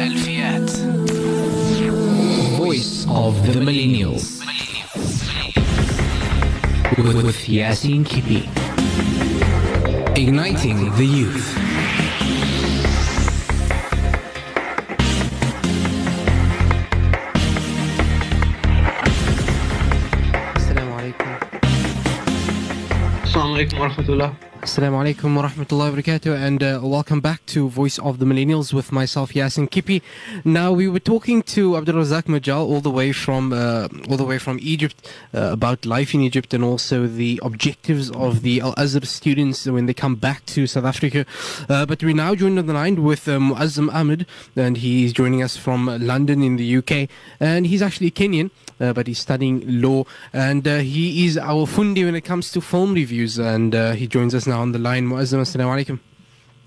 الألفيات Voice of the Millennials. With Yaseen Kippie. Igniting the Youth. السلام عليكم ورحمة الله Assalamu alaikum wa rahmatullahi wa barakatuh and uh, welcome back to Voice of the Millennials with myself Yaseen Kippie. Now we were talking to Abdul Razak Majal all the way from uh, all the way from Egypt uh, about life in Egypt and also the objectives of the Al Azhar students when they come back to South Africa. Uh, but we're now joined on the line with uh, Muazzam Ahmed and he's joining us from London in the UK and he's actually Kenyan but he's studying law and uh, he is our fundi when it comes to film reviews and uh, he joins us now on the line. Muazzam, assalamu alaikum.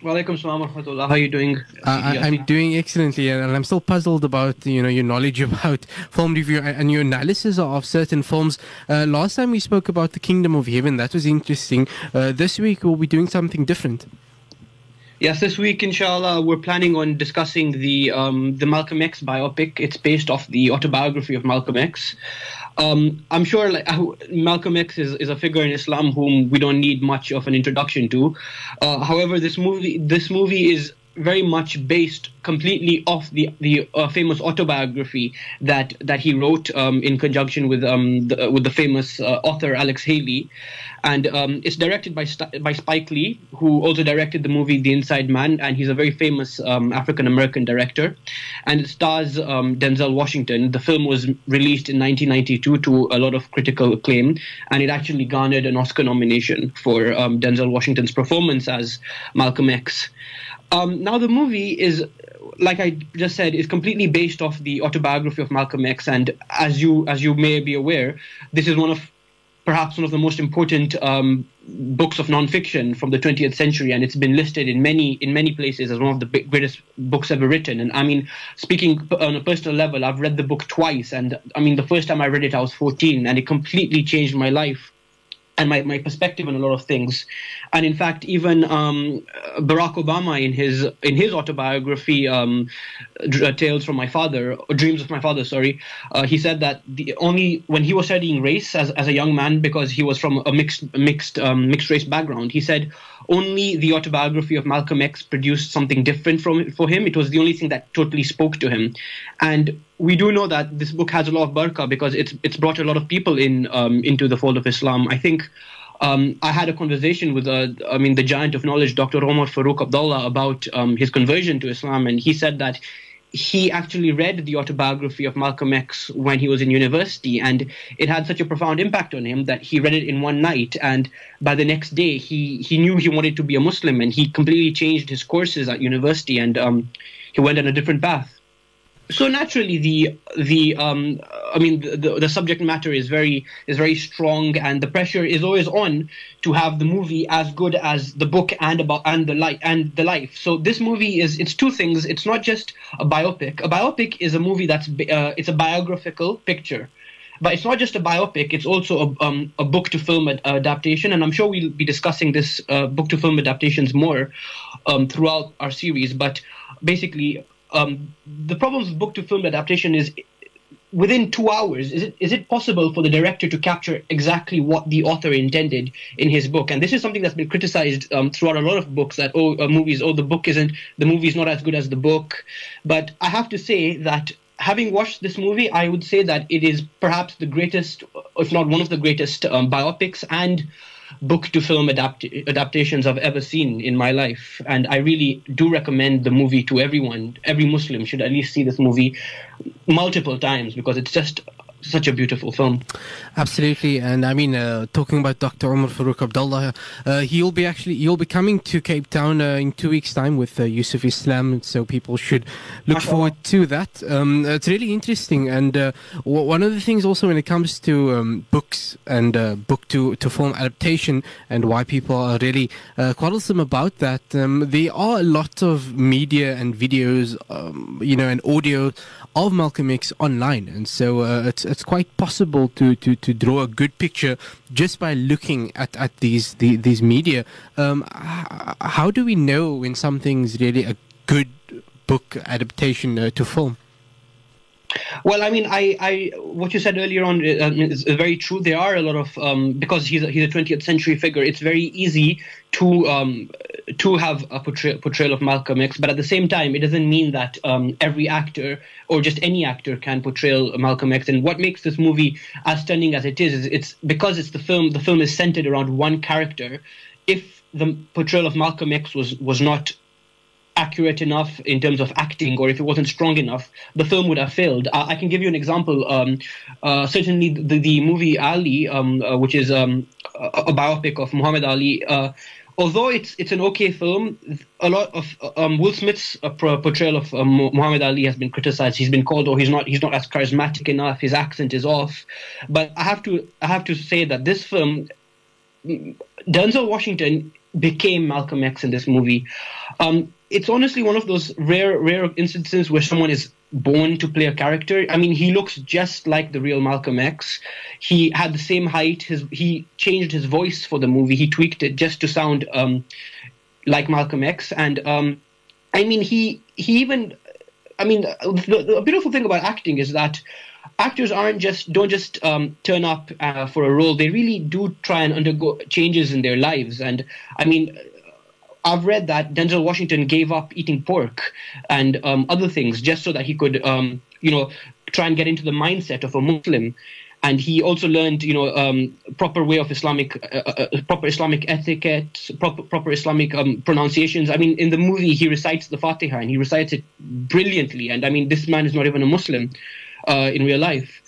Wa alaikum salam wa rahmatullah. How are you doing? Uh, I, I'm doing excellently, and I'm still puzzled about you know your knowledge about film review and and your analysis of certain films. Uh, last time we spoke about the Kingdom of Heaven, that was interesting. Uh, this week we'll be doing something different. Yes, this week, inshallah, we're planning on discussing the um, the Malcolm X biopic. It's based off the autobiography of Malcolm X. Um, I'm sure like uh, Malcolm X is, is a figure in Islam whom we don't need much of an introduction to. Uh, however, this movie this movie is very much based completely off the the uh, famous autobiography that that he wrote um, in conjunction with um, the, with the famous uh, author Alex Haley, and um, it's directed by by Spike Lee, who also directed the movie The Inside Man, and he's a very famous um, African American director, and it stars um, Denzel Washington. The film was released in 1992 to a lot of critical acclaim, and it actually garnered an Oscar nomination for um, Denzel Washington's performance as Malcolm X. Um, now the movie is, like I just said, is completely based off the autobiography of Malcolm X, and as you as you may be aware, this is one of perhaps one of the most important um, books of nonfiction from the 20th century, and it's been listed in many in many places as one of the greatest books ever written. And I mean, speaking on a personal level, I've read the book twice, and I mean, the first time I read it, I was 14, and it completely changed my life and my, my perspective on a lot of things. And in fact, even um, Barack Obama in his in his autobiography, um, uh, Tales from My Father, Dreams of My Father, sorry, uh, he said that the only when he was studying race as, as a young man because he was from a mixed mixed um, mixed race background, he said only the autobiography of Malcolm X produced something different from for him. It was the only thing that totally spoke to him, and we do know that this book has a lot of barakah because it's it's brought a lot of people in um, into the fold of Islam. I think um, I had a conversation with, uh, I mean, the giant of knowledge, Dr. Omar Farouk Abdullah, about um, his conversion to Islam, and he said that he actually read the autobiography of Malcolm X when he was in university, and it had such a profound impact on him that he read it in one night, and by the next day, he he knew he wanted to be a Muslim, and he completely changed his courses at university, and um, he went on a different path so naturally the the um i mean the, the, subject matter is very is very strong and the pressure is always on to have the movie as good as the book and about and the life and the life. So this movie is it's two things. It's not just a biopic. A biopic is a movie that's uh, it's a biographical picture. But it's not just a biopic. It's also a, um, a book to film ad- adaptation. And i'm sure we'll be discussing this uh, book to film adaptations more um, throughout our series. But basically um, the problems with book to film adaptation is within two hours is it is it possible for the director to capture exactly what the author intended in his book? And this is something that's been criticized um, throughout a lot of books that oh uh, movies oh the book isn't the movie is not as good as the book. But i have to say that having watched this movie i would say that it is perhaps the greatest if not one of the greatest um, biopics and book to film adapt- adaptations I've ever seen in my life. And I really do recommend the movie to everyone. Every Muslim should at least see this movie multiple times because it's just such a beautiful film. Absolutely, and I mean, uh, talking about Dr. Omar Farouk Abdullah, uh, he'll be actually he'll be coming to Cape Town uh, in two weeks' time with uh, Yusuf Islam, so people should look Mashallah. forward to that. Um, it's really interesting, and uh, w- one of the things also when it comes to um, books and uh, book to to film adaptation, and why people are really uh, quarrelsome about that, um, there are a lot of media and videos, um, you know, and audio of Malcolm X online, and so uh, it's it's quite possible to, to, to draw a good picture just by looking at, at these the, these media. Um, how do we know when something's really a good book adaptation uh, to film? Well, I mean, I, I, what you said earlier on uh, is very true. There are a lot of um, because he's a, he's a 20th century figure. It's very easy to um, to have a portray- portrayal of Malcolm X, but at the same time, it doesn't mean that um, every actor or just any actor can portray Malcolm X. And what makes this movie as stunning as it is is it's because it's the film. The film is centered around one character. If the portrayal of Malcolm X was was not accurate enough in terms of acting or if it wasn't strong enough, the film would have failed. I, I can give you an example. Um, uh, certainly, the, the movie Ali, um, uh, which is um, a, a, biopic of Muhammad Ali, uh, although it's it's an okay film, a lot of um, Will Smith's uh, portrayal of um, Muhammad Ali has been criticized. He's been called, oh, he's not he's not as charismatic enough. His accent is off. But I have to I have to say that this film, Denzel Washington became Malcolm X in this movie. Um, it's honestly one of those rare rare instances where someone is born to play a character. I mean, he looks just like the real Malcolm X. He had the same height. His he changed his voice for the movie. He tweaked it just to sound um, like Malcolm X. And um, I mean, he he even. I mean, the, the beautiful thing about acting is that actors aren't just don't just um, turn up uh, for a role. They really do try and undergo changes in their lives. And I mean, I've read that Denzel Washington gave up eating pork and um, other things just so that he could, um, you know, try and get into the mindset of a Muslim. And he also learned, you know, um, proper way of Islamic, uh, uh, uh, proper Islamic etiquette, proper, proper Islamic um, pronunciations. I mean, in the movie, he recites the Fatiha and he recites it brilliantly. And I mean, this man is not even a Muslim uh, in real life.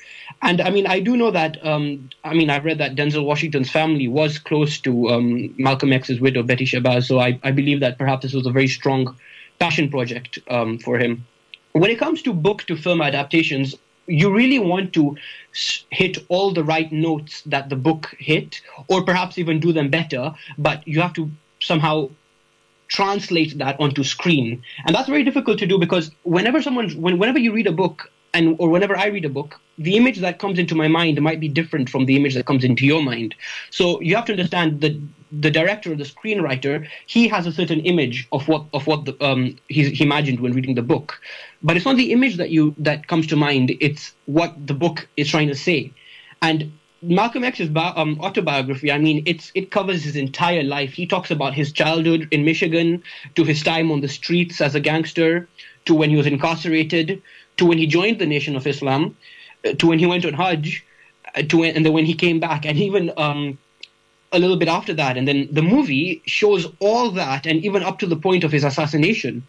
And I mean, I do know that. Um, I mean, I've read that Denzel Washington's family was close to um, Malcolm X's widow, Betty Shabazz. So I, I, believe that perhaps this was a very strong passion project um, for him. When it comes to book to film adaptations, you really want to hit all the right notes that the book hit, or perhaps even do them better. But you have to somehow translate that onto screen, and that's very difficult to do because whenever someone, when, whenever you read a book, and or whenever I read a book, the image that comes into my mind might be different from the image that comes into your mind. So you have to understand that the director, the screenwriter, he has a certain image of what of what the, um, he, he imagined when reading the book, but it's not the image that you that comes to mind. It's what the book is trying to say, and Malcolm X's um, autobiography, I mean, it's it covers his entire life. He talks about his childhood in Michigan, to his time on the streets as a gangster, to when he was incarcerated, to when he joined the Nation of Islam, uh, to when he went on Hajj, uh, to when, and then when he came back, and even um, a little bit after that. And then the movie shows all that, and even up to the point of his assassination.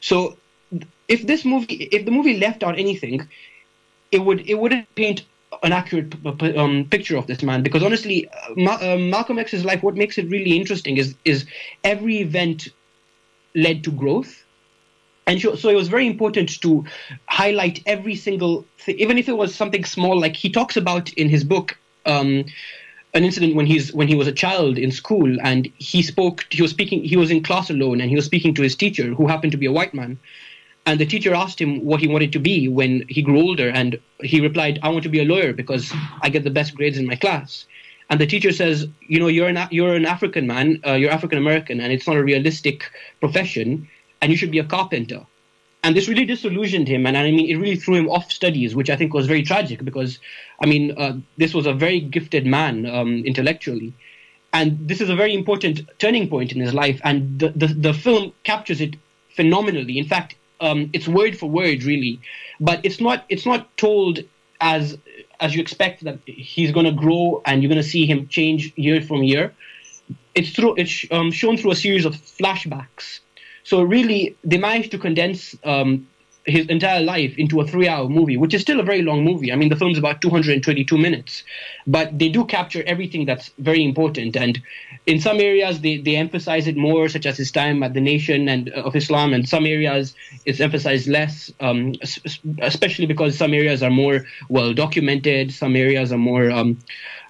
So, if this movie, if the movie left out anything, it would it wouldn't paint an accurate um, picture of this man because honestly, uh, Ma- uh, Malcolm X's life, what makes it really interesting is is every event led to growth and so it was very important to highlight every single thing, even if it was something small. Like he talks about in his book um, an incident when he's when he was a child in school, and he spoke. He was speaking. He was in class alone, and he was speaking to his teacher, who happened to be a white man. And the teacher asked him what he wanted to be when he grew older, and he replied, "I want to be a lawyer because I get the best grades in my class." And the teacher says, "You know, you're an you're an African man, uh, you're African American, and it's not a realistic profession." and you should be a carpenter. And this really disillusioned him, and I mean, it really threw him off studies, which I think was very tragic because, I mean, uh, this was a very gifted man um, intellectually, and this is a very important turning point in his life. And the the, the film captures it phenomenally. In fact, um, it's word for word, really, but it's not it's not told as as you expect that he's going to grow and you're going to see him change year from year. It's through it's um, shown through a series of flashbacks so really, they managed to condense um, his entire life into a three-hour movie, which is still a very long movie. I mean, the film's about 222 minutes, but they do capture everything that's very important. And in some areas, they, they emphasize it more, such as his time at the Nation and uh, of Islam. And some areas, it's emphasized less, um, especially because some areas are more well documented. Some areas are more um,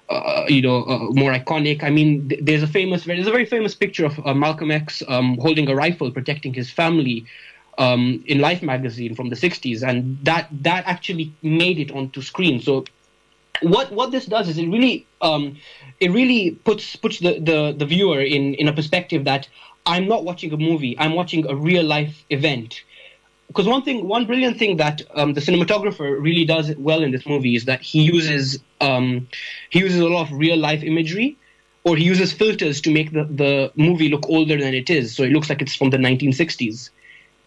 uh, you know, uh, more iconic. I mean, th- there's a famous, there's a very famous picture of uh, Malcolm X um, holding a rifle, protecting his family, um, in Life magazine from the '60s, and that that actually made it onto screen. So, what what this does is it really um, it really puts puts the, the the viewer in in a perspective that I'm not watching a movie, I'm watching a real life event because one thing, one brilliant thing that um, the cinematographer really does well in this movie is that he uses um, he uses a lot of real life imagery, or he uses filters to make the, the movie look older than it is, so it looks like it's from the 1960s,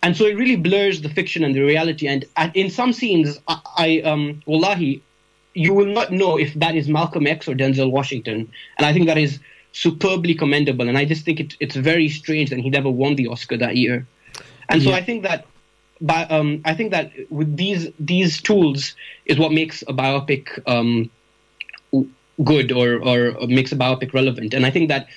and so it really blurs the fiction and the reality. And at, in some scenes, I, I um, wallahi, you will not know if that is Malcolm X or Denzel Washington, and I think that is superbly commendable. And I just think it, it's very strange that he never won the Oscar that year. And so Yeah. I think that, by, um, I think that with these these tools is what makes a biopic um, good or or makes a biopic relevant. And I think that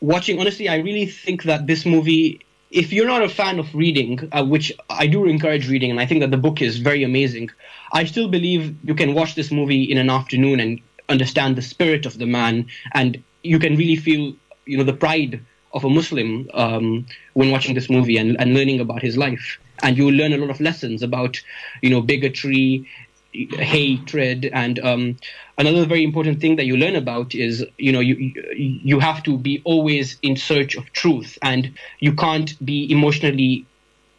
watching, honestly, I really think that this movie. If you're not a fan of reading, uh, which I do encourage reading, and I think that the book is very amazing, I still believe you can watch this movie in an afternoon and understand the spirit of the man, and you can really feel, you know, the pride of a Muslim um, when watching this movie and, and learning about his life. And you learn a lot of lessons about, you know, bigotry, hatred, and um, another very important thing that you learn about is, you know, you you have to be always in search of truth, and you can't be emotionally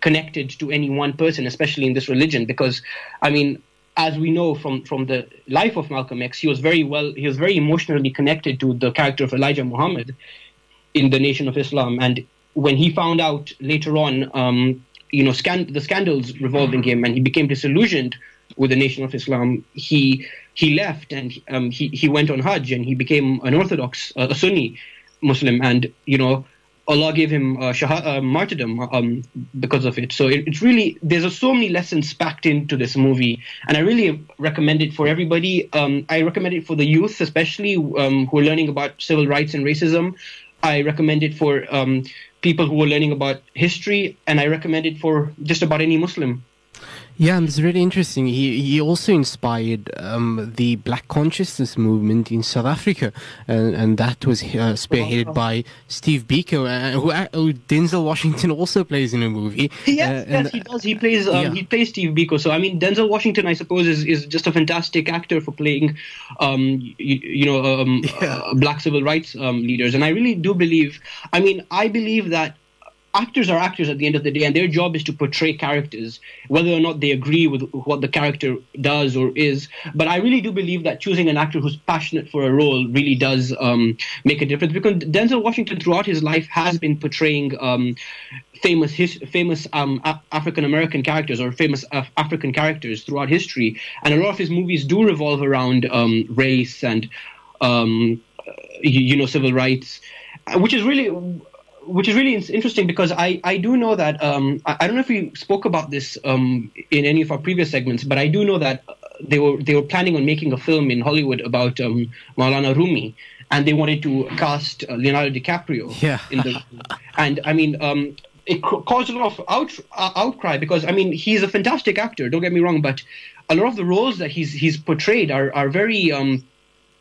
connected to any one person, especially in this religion, because I mean, as we know from from the life of Malcolm X, he was very well, he was very emotionally connected to the character of Elijah Muhammad in the Nation of Islam, and when he found out later on, um, you know, scan- the scandals revolving him, and he became disillusioned with the Nation of Islam, he he left and um, he he went on Hajj and he became an Orthodox, uh, a Sunni Muslim, and you know. Allah gave him uh, shah- uh, martyrdom um, because of it. So it, it's really there's so many lessons packed into this movie, and I really recommend it for everybody. Um, I recommend it for the youth, especially um, who are learning about civil rights and racism. I recommend it for um, people who are learning about history, and I recommend it for just about any Muslim. Yeah, and it's really interesting. He he also inspired um, the Black consciousness movement in South Africa, and and that was uh, spearheaded by Steve Biko, uh, who, uh, who Denzel Washington also plays in a movie. Yes, Uh, and- yes, he does. He plays. Um, yeah. He plays Steve Biko. So I mean, Denzel Washington, I suppose, is, is just a fantastic actor for playing, um, you, you know, um, uh, black civil rights um, leaders. And I really do believe. I mean, I believe that actors are actors at the end of the day, and their job is to portray characters, whether or not they agree with what the character does or is. But I really do believe that choosing an actor who's passionate for a role really does um, make a difference. Because Denzel Washington, throughout his life, has been portraying um, famous his, famous um, African American characters or famous Af- African characters throughout history, and a lot of his movies do revolve around um, race and um, you, you know civil rights, which is really which is really interesting because I, I do know that um, I, I don't know if we spoke about this um, in any of our previous segments, but I do know that uh, they were they were planning on making a film in Hollywood about um, Maulana Rumi, and they wanted to cast uh, Leonardo DiCaprio Yeah. in the and I mean um, it caused a lot of out, uh, outcry because I mean he's a fantastic actor. Don't get me wrong, but a lot of the roles that he's he's portrayed are are very um,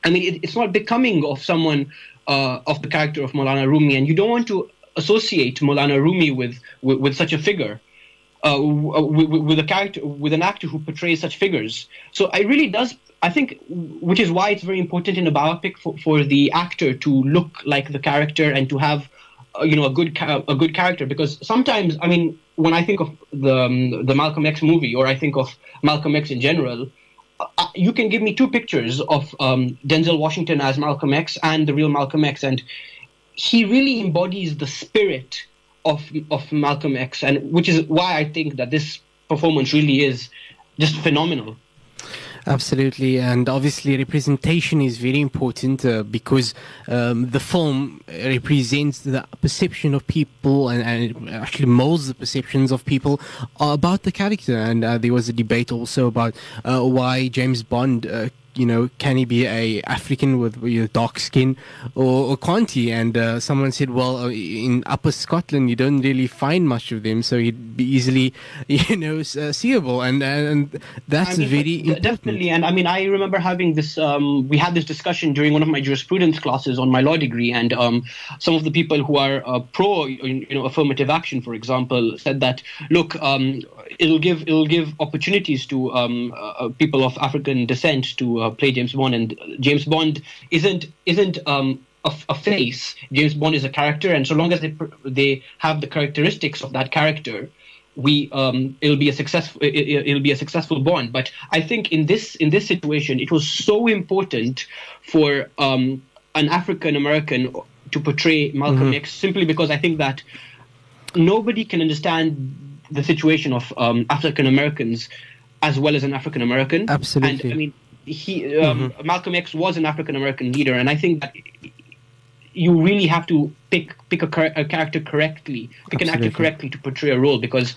I mean, it, it's not becoming of someone uh, of the character of Maulana Rumi, and you don't want to associate Maulana Rumi with with, with such a figure, uh, with, with a character, with an actor who portrays such figures. So it really does. I think, which is why it's very important in a biopic for, for the actor to look like the character and to have, uh, you know, a good a good character. Because sometimes, I mean, when I think of the um, the Malcolm X movie, or I think of Malcolm X in general, uh, you can give me two pictures of um, Denzel Washington as Malcolm X and the real Malcolm X, and he really embodies the spirit of of Malcolm X, and which is why I think that this performance really is just phenomenal. Absolutely, and obviously representation is very important uh, because um, the film represents the perception of people and, and actually molds the perceptions of people about the character. And uh, there was a debate also about uh, why James Bond. You know, can he be a African with you know, dark skin, or, or can't he? And uh, someone said, well, uh, in Upper Scotland, you don't really find much of them, so he'd be easily, you know, uh, seeable, and and that's I mean, very important. definitely. And I mean, I remember having this. Um, we had this discussion during one of my jurisprudence classes on my law degree, and um, some of the people who are uh, pro, you know, affirmative action, for example, said that look, um, it'll give it'll give opportunities to um, uh, people of African descent to uh, play James Bond, and James Bond isn't isn't. Um, a, a face. James Bond is a character, and so long as they they have the characteristics of that character, we um, it'll be a successful it, will be a successful bond. But I think in this in this situation, it was so important for um, an African American to portray Malcolm Mm-hmm. X simply because I think that nobody can understand the situation of um, African Americans as well as an African American. Absolutely. Mm-hmm. And I mean, he um, Malcolm X was an African American leader, and I think that you really have to pick pick a, a character correctly, pick an actor Absolutely. correctly to portray a role because.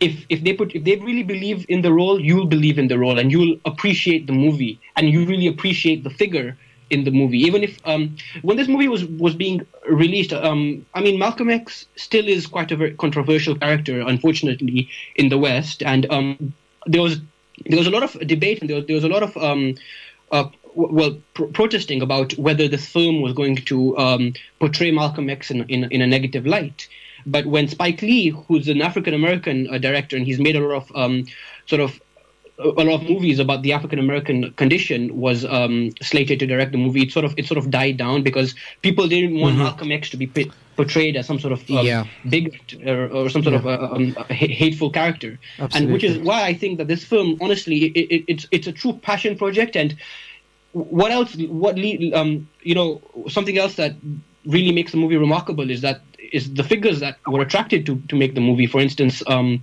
If, if they put if they really believe in the role, you'll believe in the role and you'll appreciate the movie and you really appreciate the figure in the movie. Even if um, when this movie was was being released, um, I mean Malcolm X still is quite a very controversial character, unfortunately, in the West, and um, there was there was a lot of debate and there was, there was a lot of um, uh, well pro- protesting about whether this film was going to um, portray Malcolm X in, in in a negative light. But when Spike Lee, who's an African American uh, director, and he's made a lot of um, sort of a lot of movies about the African American condition was um, slated to direct the movie. It sort of it sort of died down because people didn't want Malcolm X to be p- portrayed as some sort of um, Mm-hmm. Yeah. bigot or, or some sort of uh, um, a hateful character. And which is why I think that this film, honestly, it, it, it's it's a true passion project. And what else? What um, you know, something else that really makes the movie remarkable is that is the figures that were attracted to to make the movie. For instance, um,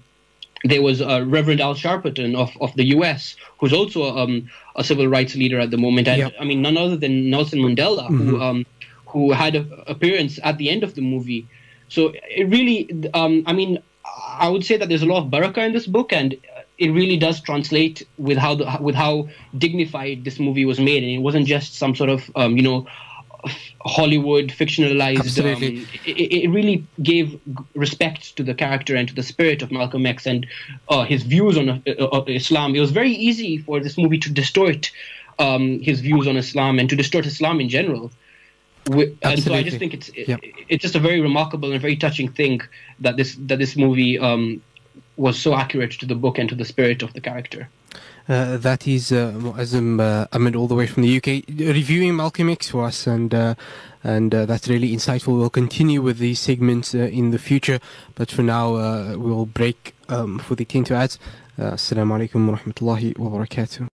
there was uh, Reverend Al Sharpton of, of the U.S., who's also um, a civil rights leader at the moment, and Yep. I mean none other than Nelson Mandela, Mm-hmm. who um, who had an appearance at the end of the movie. So it really, um, I mean, I would say that there's a lot of barakah in this book, and it really does translate with how the with how dignified this movie was made, and it wasn't just some sort of um, you know Hollywood fictionalized. Um, it, it really gave respect to the character and to the spirit of Malcolm X and uh, his views on uh, uh, Islam. It was very easy for this movie to distort um, his views on Islam and to distort Islam in general. Wi- And so I just think it's it, Yep. it's just a very remarkable and very touching thing that this that this movie um, was so accurate to the book and to the spirit of the character. Uh, that is uh, Muazzam uh, Ahmed all the way from the UK reviewing Malcolm X for us and uh, and uh, that's really insightful. We'll continue with these segments uh, in the future but for now uh, we'll break um, for the 10 to ads. Uh, Assalamu alaikum wa rahmatullahi wa barakatuh.